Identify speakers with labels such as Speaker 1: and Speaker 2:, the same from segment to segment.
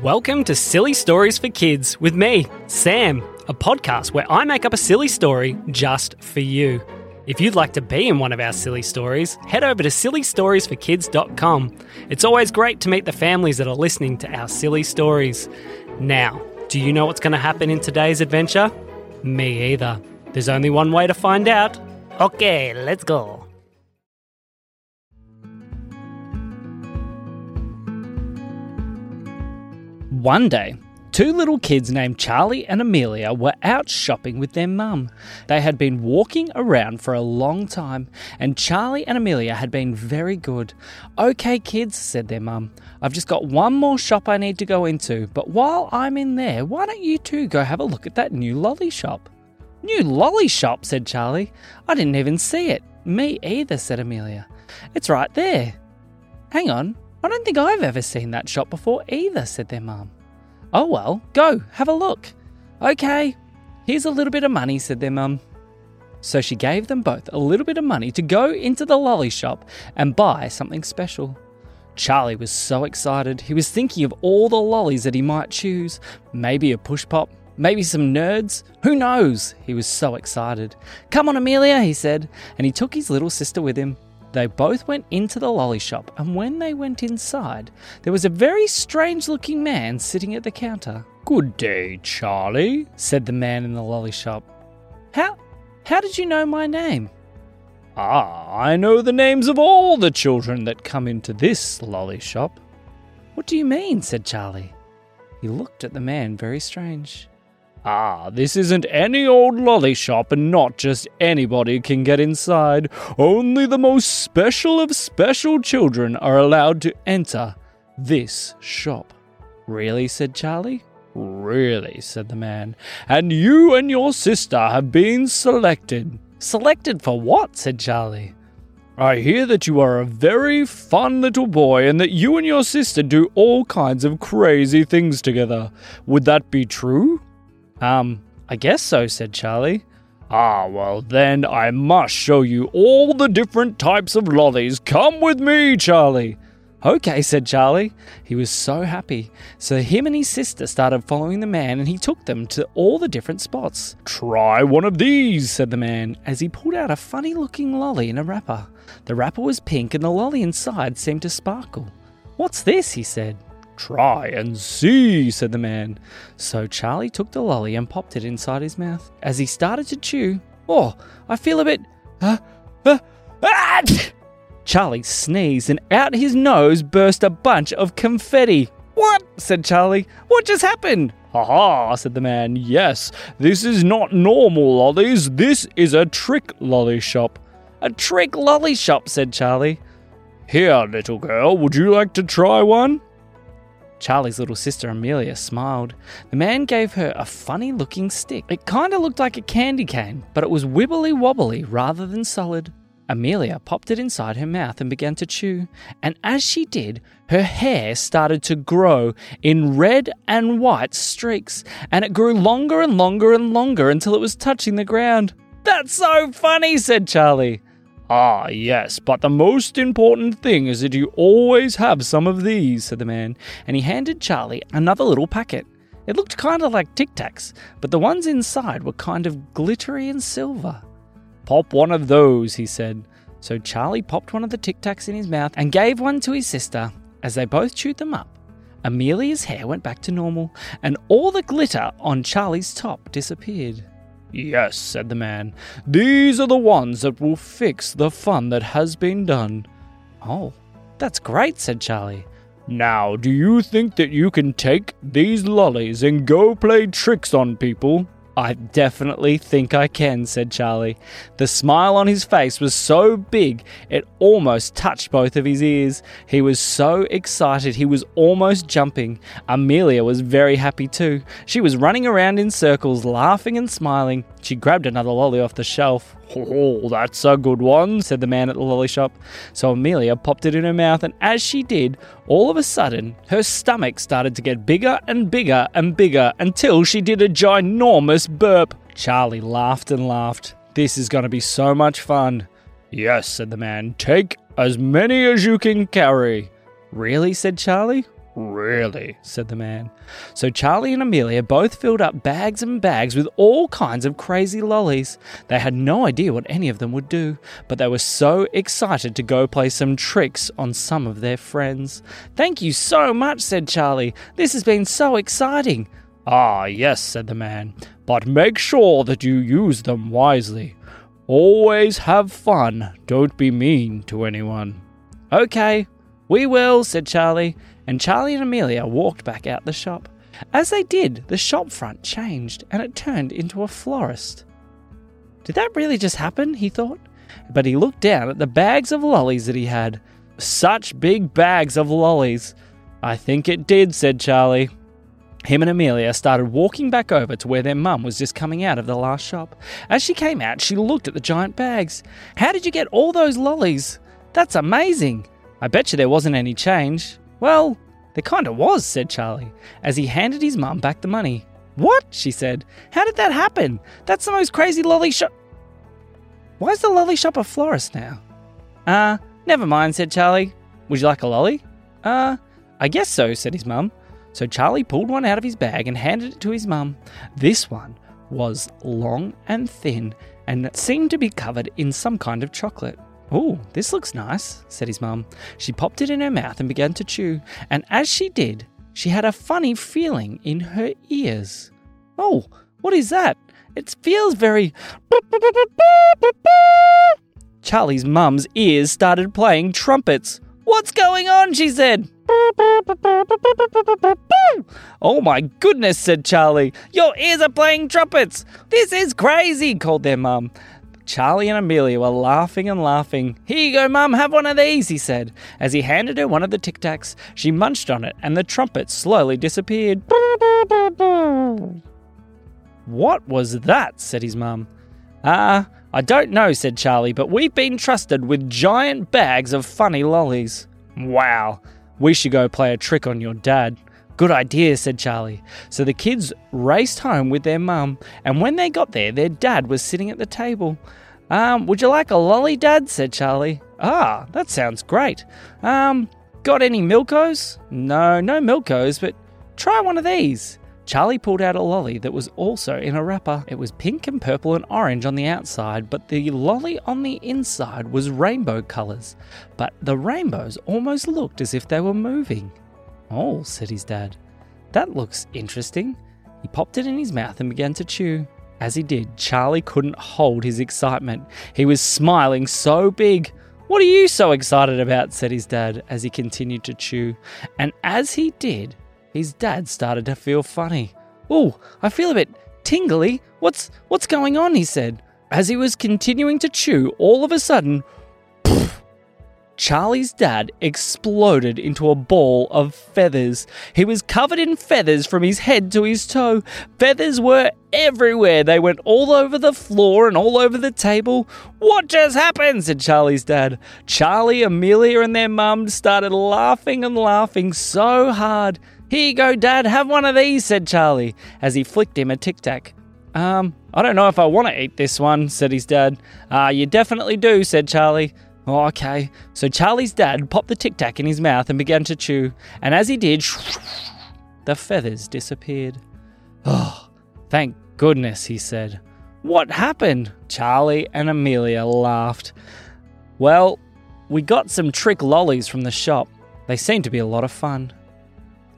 Speaker 1: Welcome to Silly Stories for Kids with me, Sam, a podcast where I make up a silly story just for you. If you'd like to be in one of our silly stories, head over to sillystoriesforkids.com. It's always great to meet the families that are listening to our silly stories. Now, do you know what's going to happen in today's adventure? Me either. There's only one way to find out. Okay, let's go. One day, two little kids named Charlie and Amelia were out shopping with their mum. They had been walking around for a long time, and Charlie and Amelia had been very good. Okay, kids, said their mum, I've just got one more shop I need to go into, but while I'm in there, why don't you two go have a look at that new lolly shop? New lolly shop, said Charlie. I didn't even see it. Me either, said Amelia. It's right there. Hang on, I don't think I've ever seen that shop before either, said their mum. Oh well, go, have a look. Okay, here's a little bit of money, said their mum. So she gave them both a little bit of money to go into the lolly shop and buy something special. Charlie was so excited. He was thinking of all the lollies that he might choose. Maybe a push pop, maybe some nerds. Who knows? He was so excited. Come on, Amelia, he said, and he took his little sister with him. They both went into the lolly shop, and when they went inside, there was a very strange looking man sitting at the counter. Good day, Charlie, said the man in the lolly shop. How how did you know my name? Ah, I know the names of all the children that come into this lolly shop. What do you mean? said Charlie. He looked at the man very strange. Ah, this isn't any old lolly shop, and not just anybody can get inside. Only the most special of special children are allowed to enter this shop. Really? said Charlie. Really, said the man. And you and your sister have been selected. Selected for what? said Charlie. I hear that you are a very fun little boy and that you and your sister do all kinds of crazy things together. Would that be true? Um, I guess so, said Charlie. Ah, well, then I must show you all the different types of lollies. Come with me, Charlie. Okay, said Charlie. He was so happy. So him and his sister started following the man and he took them to all the different spots. Try one of these, said the man, as he pulled out a funny looking lolly in a wrapper. The wrapper was pink and the lolly inside seemed to sparkle. What's this? he said. Try and see, said the man. So Charlie took the lolly and popped it inside his mouth. As he started to chew, oh, I feel a bit. Uh, uh, ah! Charlie sneezed and out his nose burst a bunch of confetti. What? said Charlie. What just happened? Ha ha, said the man. Yes, this is not normal lollies. This is a trick lolly shop. A trick lolly shop, said Charlie. Here, little girl, would you like to try one? Charlie's little sister Amelia smiled. The man gave her a funny looking stick. It kind of looked like a candy cane, but it was wibbly wobbly rather than solid. Amelia popped it inside her mouth and began to chew, and as she did, her hair started to grow in red and white streaks, and it grew longer and longer and longer until it was touching the ground. That's so funny, said Charlie. Ah, yes, but the most important thing is that you always have some of these, said the man, and he handed Charlie another little packet. It looked kind of like Tic Tacs, but the ones inside were kind of glittery and silver. Pop one of those, he said. So Charlie popped one of the Tic Tacs in his mouth and gave one to his sister. As they both chewed them up, Amelia's hair went back to normal, and all the glitter on Charlie's top disappeared. Yes, said the man. These are the ones that will fix the fun that has been done. Oh, that's great, said Charlie. Now, do you think that you can take these lollies and go play tricks on people? I definitely think I can, said Charlie. The smile on his face was so big it almost touched both of his ears. He was so excited he was almost jumping. Amelia was very happy too. She was running around in circles, laughing and smiling. She grabbed another lolly off the shelf. Oh, that's a good one, said the man at the lolly shop. So Amelia popped it in her mouth, and as she did, all of a sudden, her stomach started to get bigger and bigger and bigger until she did a ginormous burp. Charlie laughed and laughed. This is going to be so much fun. Yes, said the man. Take as many as you can carry. Really? said Charlie. Really? said the man. So Charlie and Amelia both filled up bags and bags with all kinds of crazy lollies. They had no idea what any of them would do, but they were so excited to go play some tricks on some of their friends. Thank you so much, said Charlie. This has been so exciting. Ah, yes, said the man, but make sure that you use them wisely. Always have fun. Don't be mean to anyone. Okay, we will, said Charlie and Charlie and Amelia walked back out the shop. As they did, the shop front changed and it turned into a florist. Did that really just happen? he thought. But he looked down at the bags of lollies that he had. Such big bags of lollies. I think it did, said Charlie. Him and Amelia started walking back over to where their mum was just coming out of the last shop. As she came out, she looked at the giant bags. How did you get all those lollies? That's amazing. I bet you there wasn't any change. Well, there kinda was, said Charlie, as he handed his mum back the money. What? she said. How did that happen? That's the most crazy lolly shop. Why's the lolly shop a florist now? Uh, never mind, said Charlie. Would you like a lolly? Uh, I guess so, said his mum. So Charlie pulled one out of his bag and handed it to his mum. This one was long and thin and seemed to be covered in some kind of chocolate. Oh, this looks nice, said his mum. She popped it in her mouth and began to chew, and as she did, she had a funny feeling in her ears. Oh, what is that? It feels very. Charlie's mum's ears started playing trumpets. What's going on? she said. Oh my goodness, said Charlie. Your ears are playing trumpets. This is crazy, called their mum. Charlie and Amelia were laughing and laughing. Here you go, Mum, have one of these, he said. As he handed her one of the tic tacs, she munched on it and the trumpet slowly disappeared. What was that? said his mum. Ah, uh, I don't know, said Charlie, but we've been trusted with giant bags of funny lollies. Wow, we should go play a trick on your dad. Good idea, said Charlie. So the kids raced home with their mum, and when they got there, their dad was sitting at the table. Um, would you like a lolly, Dad? said Charlie. Ah, that sounds great. Um, got any Milkos? No, no Milkos, but try one of these. Charlie pulled out a lolly that was also in a wrapper. It was pink and purple and orange on the outside, but the lolly on the inside was rainbow colours. But the rainbows almost looked as if they were moving. Oh, said his dad. That looks interesting. He popped it in his mouth and began to chew. As he did, Charlie couldn't hold his excitement. He was smiling so big. What are you so excited about? said his dad as he continued to chew. And as he did, his dad started to feel funny. Oh, I feel a bit tingly. What's what's going on? he said. As he was continuing to chew, all of a sudden, Charlie's dad exploded into a ball of feathers. He was covered in feathers from his head to his toe. Feathers were everywhere. They went all over the floor and all over the table. What just happened? said Charlie's dad. Charlie, Amelia, and their mum started laughing and laughing so hard. Here you go, Dad, have one of these, said Charlie, as he flicked him a tic tac. Um, I don't know if I want to eat this one, said his dad. Ah, uh, you definitely do, said Charlie. Oh, okay. So Charlie's dad popped the tic tac in his mouth and began to chew, and as he did, the feathers disappeared. Oh, thank goodness, he said. What happened? Charlie and Amelia laughed. Well, we got some trick lollies from the shop. They seemed to be a lot of fun.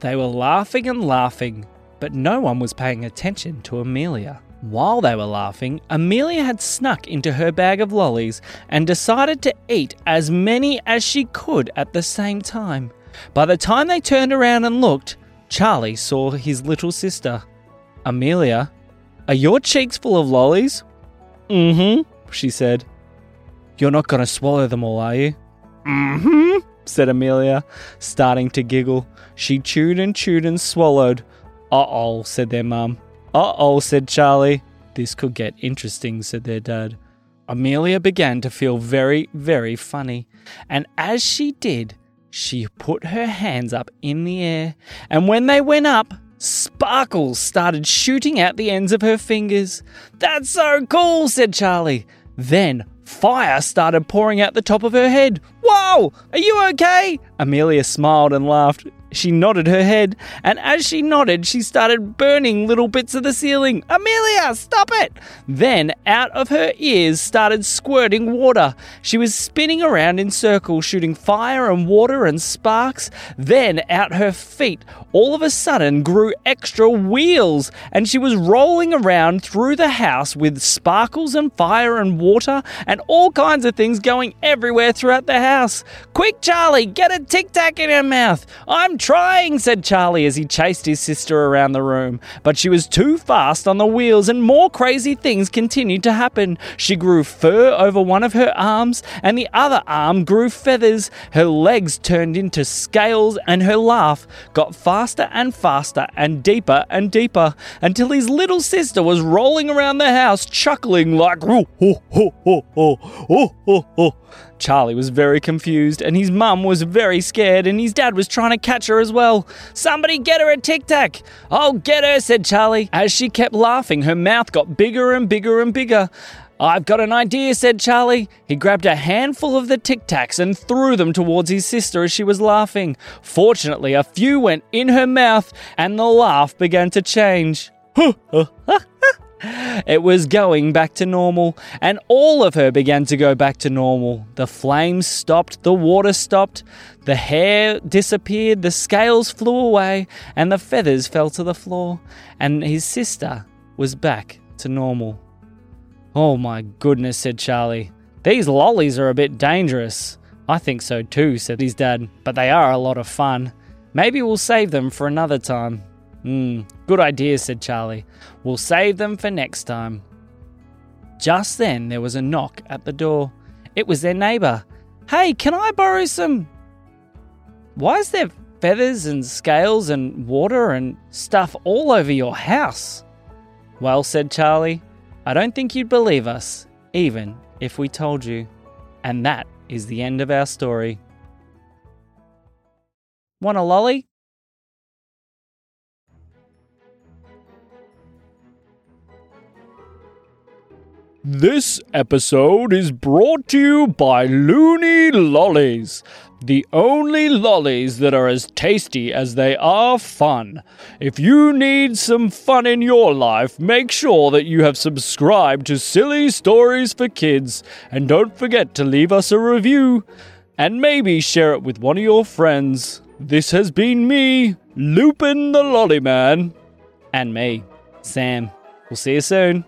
Speaker 1: They were laughing and laughing, but no one was paying attention to Amelia. While they were laughing, Amelia had snuck into her bag of lollies and decided to eat as many as she could at the same time. By the time they turned around and looked, Charlie saw his little sister. Amelia, are your cheeks full of lollies? Mm hmm, she said. You're not going to swallow them all, are you? Mm hmm, said Amelia, starting to giggle. She chewed and chewed and swallowed. Uh oh, said their mum. Uh oh, said Charlie. This could get interesting, said their dad. Amelia began to feel very, very funny, and as she did, she put her hands up in the air, and when they went up, sparkles started shooting out the ends of her fingers. That's so cool, said Charlie. Then fire started pouring out the top of her head. Whoa, are you okay? Amelia smiled and laughed. She nodded her head, and as she nodded, she started burning little bits of the ceiling. Amelia, stop it! Then, out of her ears, started squirting water. She was spinning around in circles, shooting fire and water and sparks. Then, out her feet, all of a sudden, grew extra wheels, and she was rolling around through the house with sparkles and fire and water and all kinds of things going everywhere throughout the house. Quick, Charlie, get a tic tac in her mouth. I'm trying, said Charlie as he chased his sister around the room. But she was too fast on the wheels, and more crazy things continued to happen. She grew fur over one of her arms, and the other arm grew feathers. Her legs turned into scales, and her laugh got faster and faster and deeper and deeper until his little sister was rolling around the house, chuckling like, oh, oh, oh, oh, oh, oh, oh, oh. Charlie was very confused, and his mum was very scared, and his dad was trying to catch her as well. Somebody get her a tic tac! I'll get her, said Charlie. As she kept laughing, her mouth got bigger and bigger and bigger. I've got an idea, said Charlie. He grabbed a handful of the tic tacs and threw them towards his sister as she was laughing. Fortunately, a few went in her mouth, and the laugh began to change. It was going back to normal, and all of her began to go back to normal. The flames stopped, the water stopped, the hair disappeared, the scales flew away, and the feathers fell to the floor, and his sister was back to normal. Oh my goodness, said Charlie. These lollies are a bit dangerous. I think so too, said his dad, but they are a lot of fun. Maybe we'll save them for another time. Hmm, good idea, said Charlie. We'll save them for next time. Just then there was a knock at the door. It was their neighbour. Hey, can I borrow some? Why is there feathers and scales and water and stuff all over your house? Well, said Charlie, I don't think you'd believe us, even if we told you. And that is the end of our story. Want a lolly?
Speaker 2: This episode is brought to you by Loony Lollies, the only lollies that are as tasty as they are fun. If you need some fun in your life, make sure that you have subscribed to Silly Stories for Kids, and don't forget to leave us a review, and maybe share it with one of your friends. This has been me, Lupin the Lolly Man.
Speaker 1: And me, Sam. We'll see you soon.